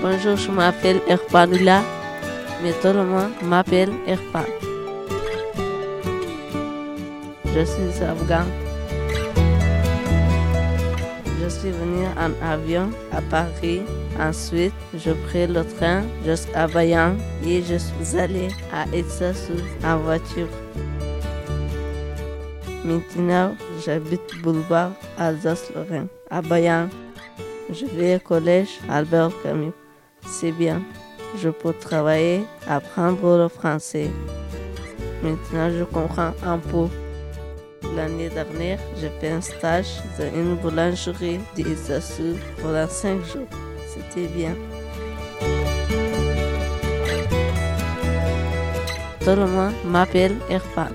Bonjour, je m'appelle Erpanula, mais tout le monde m'appelle Erpan. Je suis afghan. Je suis venu en avion à Paris. Ensuite, je pris le train jusqu'à Bayan et je suis allé à Etsasu en voiture. Maintenant, j'habite boulevard Alsace-Lorraine à Bayan. Je vais au collège Albert Camus. C'est bien. Je peux travailler, apprendre le français. Maintenant, je comprends un peu. L'année dernière, j'ai fait un stage dans une boulangerie d'Issassou pendant cinq jours. C'était bien. Tout le monde m'appelle Erfan.